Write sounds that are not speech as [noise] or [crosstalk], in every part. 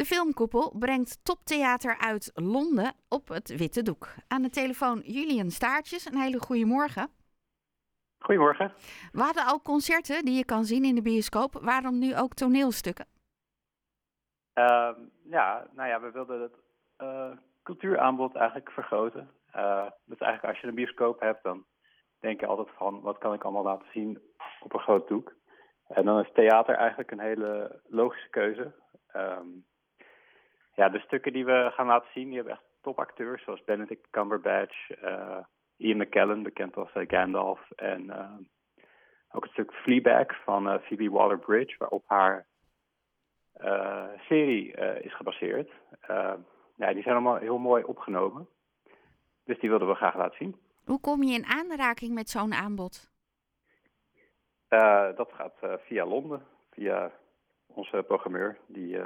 De filmkoepel brengt toptheater uit Londen op het witte doek. Aan de telefoon Julian Staartjes. Een hele goede morgen. Goedemorgen. We hadden al concerten die je kan zien in de bioscoop. Waarom nu ook toneelstukken? Uh, ja, nou ja, we wilden het uh, cultuuraanbod eigenlijk vergroten. Uh, dus eigenlijk als je een bioscoop hebt, dan denk je altijd van wat kan ik allemaal laten zien op een groot doek. En dan is theater eigenlijk een hele logische keuze. Um, ja, de stukken die we gaan laten zien, die hebben echt topacteurs zoals Benedict Cumberbatch, uh, Ian McKellen, bekend als uh, Gandalf, en uh, ook het stuk Fleabag van Phoebe Waller-Bridge, waarop haar serie is gebaseerd. ja, die zijn allemaal heel mooi opgenomen, dus die wilden we graag laten zien. Hoe kom je in aanraking met zo'n aanbod? dat gaat via Londen, via onze programmeur, die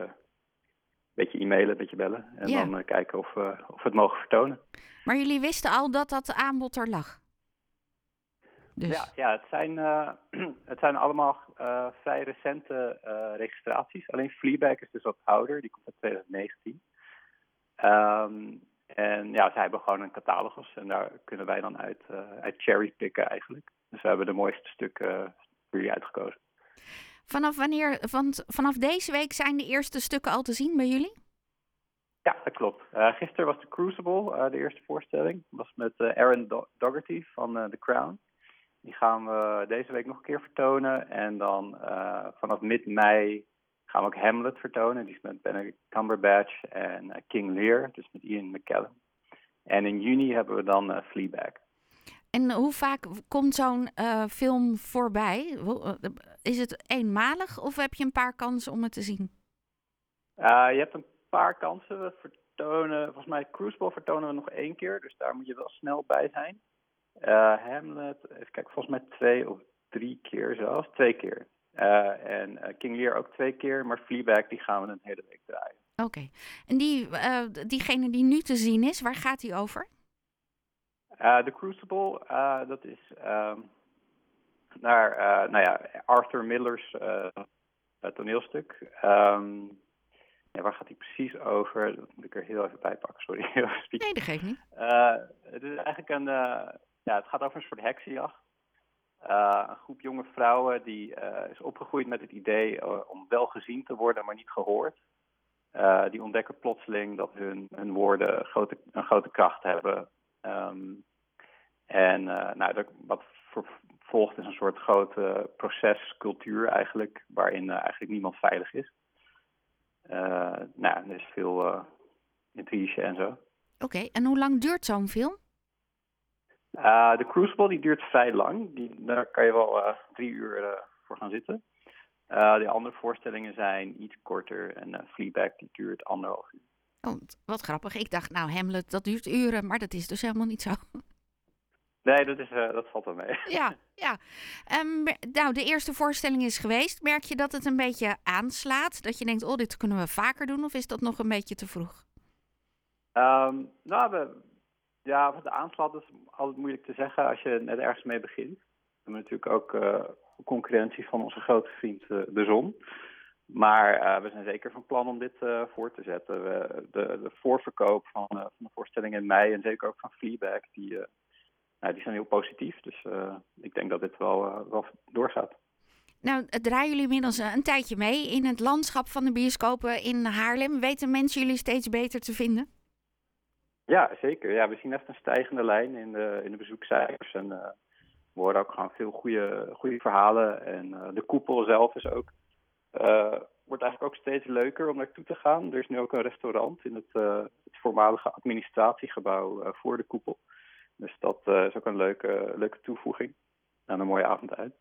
beetje e-mailen, een beetje bellen. En dan uh, kijken of, uh, of we het mogen vertonen. Maar jullie wisten al dat dat aanbod er lag? Dus. Ja, ja het, zijn, uh, [clears throat] het zijn allemaal vrij recente registraties. Alleen Fleabag is dus wat ouder, die komt uit 2019. Um, en ja, ze hebben gewoon een catalogus en daar kunnen wij dan uit, uit cherrypicken eigenlijk. Dus we hebben de mooiste stukken voor jullie uitgekozen. Vanaf wanneer, van, vanaf deze week zijn de eerste stukken al te zien bij jullie? Ja, dat klopt. Uh, gisteren was The Crucible, uh, de eerste voorstelling. Dat was met uh, Aaron Do Dougherty van The Crown. Die gaan we deze week nog een keer vertonen. En dan vanaf mid-mei gaan we ook Hamlet vertonen. Die is met Benedict Cumberbatch en King Lear, dus met Ian McKellen. En in juni hebben we dan Fleabag. En hoe vaak komt zo'n uh, film voorbij? Is het eenmalig of heb je een paar kansen om het te zien? Uh, je hebt een paar kansen. We vertonen, volgens mij Crucible vertonen we nog één keer, dus daar moet je wel snel bij zijn. Uh, Hamlet, even kijken, volgens mij twee of drie keer zelfs. Twee keer. en King Lear ook twee keer, maar Fleabag die gaan we een hele week draaien. Oké. En die, diegene die nu te zien is, waar gaat die over? Uh, The Crucible, uh, dat is uh, naar uh, nou ja, Arthur Miller's toneelstuk. Um, ja, waar gaat hij precies over? Dat moet ik er heel even bij pakken, sorry. [laughs] nee, dat geeft niet. het is eigenlijk een, ja, het gaat over een soort heksenjacht. een groep jonge vrouwen die is opgegroeid met het idee om wel gezien te worden, maar niet gehoord. die ontdekken plotseling dat hun, hun woorden grote, een grote kracht hebben. Um, en uh, nou, wat volgt is een soort grote procescultuur eigenlijk, waarin uh, eigenlijk niemand veilig is. Uh, nou, er is veel intrige en zo. Oké, en hoe lang duurt zo'n film? de Crucible die duurt vrij lang. Die, daar kan je wel drie uur voor gaan zitten. de andere voorstellingen zijn iets korter en Fleabag die duurt anderhalf uur. Oh, wat grappig. Ik dacht, nou, Hamlet, dat duurt uren, maar dat is dus helemaal niet zo. Nee, dat, is, uh, dat valt wel mee. Ja, ja. Um, nou, de eerste voorstelling is geweest. Merk je dat het een beetje aanslaat? Dat je denkt, oh, dit kunnen we vaker doen? Of is dat nog een beetje te vroeg? Um, nou, we, ja, wat de aanslaat is altijd moeilijk te zeggen als je net ergens mee begint. We hebben natuurlijk ook uh, concurrentie van onze grote vriend uh, De Zon. Maar uh, we zijn zeker van plan om dit uh, voor te zetten. We, de, de, voorverkoop van, uh, van, de voorstelling in mei en zeker ook van Fleabag, die, die zijn heel positief. Dus ik denk dat dit wel, wel doorgaat. Nou, draaien jullie inmiddels een tijdje mee in het landschap van de bioscopen in Haarlem. Weten mensen jullie steeds beter te vinden? Ja, zeker. Ja, we zien echt een stijgende lijn in de, in de bezoekcijfers. En we horen ook gewoon veel goede, goede verhalen. En de koepel zelf is ook uh, wordt eigenlijk ook steeds leuker om naartoe te gaan. Er is nu ook een restaurant in het, het voormalige administratiegebouw voor de koepel. Dat is ook een leuke, leuke toevoeging aan een mooie avond uit.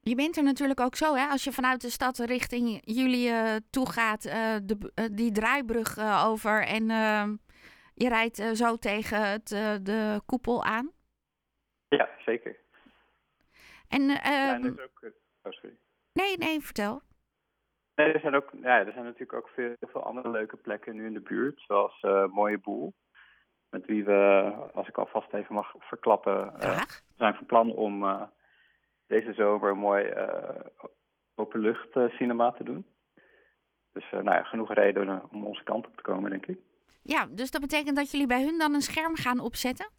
Je bent er natuurlijk ook zo, hè? Als je vanuit de stad richting jullie toe gaat, de, die draaibrug over en je rijdt zo tegen het, de koepel aan. Ja, zeker. En, ja, en is ook, oh, sorry. Nee, nee, vertel. Nee, er zijn, ook, ja, er zijn natuurlijk ook veel, veel andere leuke plekken nu in de buurt, zoals uh, Mooie Boel. Met wie we, als ik alvast even mag verklappen, uh, zijn van plan om uh, deze zomer een mooi openlucht cinema te doen. Dus nou ja, genoeg redenen om onze kant op te komen, denk ik. Ja, dus dat betekent dat jullie bij hun dan een scherm gaan opzetten?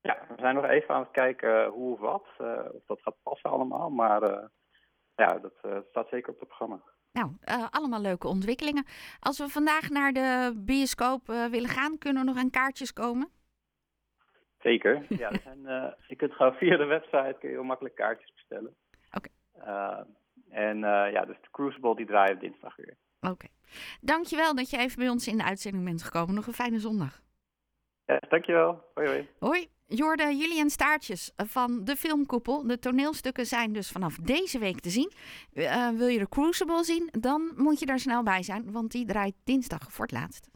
Ja, we zijn nog even aan het kijken hoe of wat. of dat gaat passen allemaal. Maar ja, dat staat zeker op het programma. Nou, allemaal leuke ontwikkelingen. Als we vandaag naar de bioscoop willen gaan, kunnen er nog aan kaartjes komen? Zeker. Ja, [laughs] zijn, je kunt gewoon via de website kun je heel makkelijk kaartjes bestellen. Oké. en ja, dus de Crucible die draaien dinsdag weer. Oké. Dankjewel dat je even bij ons in de uitzending bent gekomen. Nog een fijne zondag. Ja, dankjewel. Hoi hoi. Hoi. Jorde Julian Staartjes van de Filmkoepel. De toneelstukken zijn dus vanaf deze week te zien. Uh, wil je de Crucible zien, dan moet je daar snel bij zijn, want die draait dinsdag voor het laatst.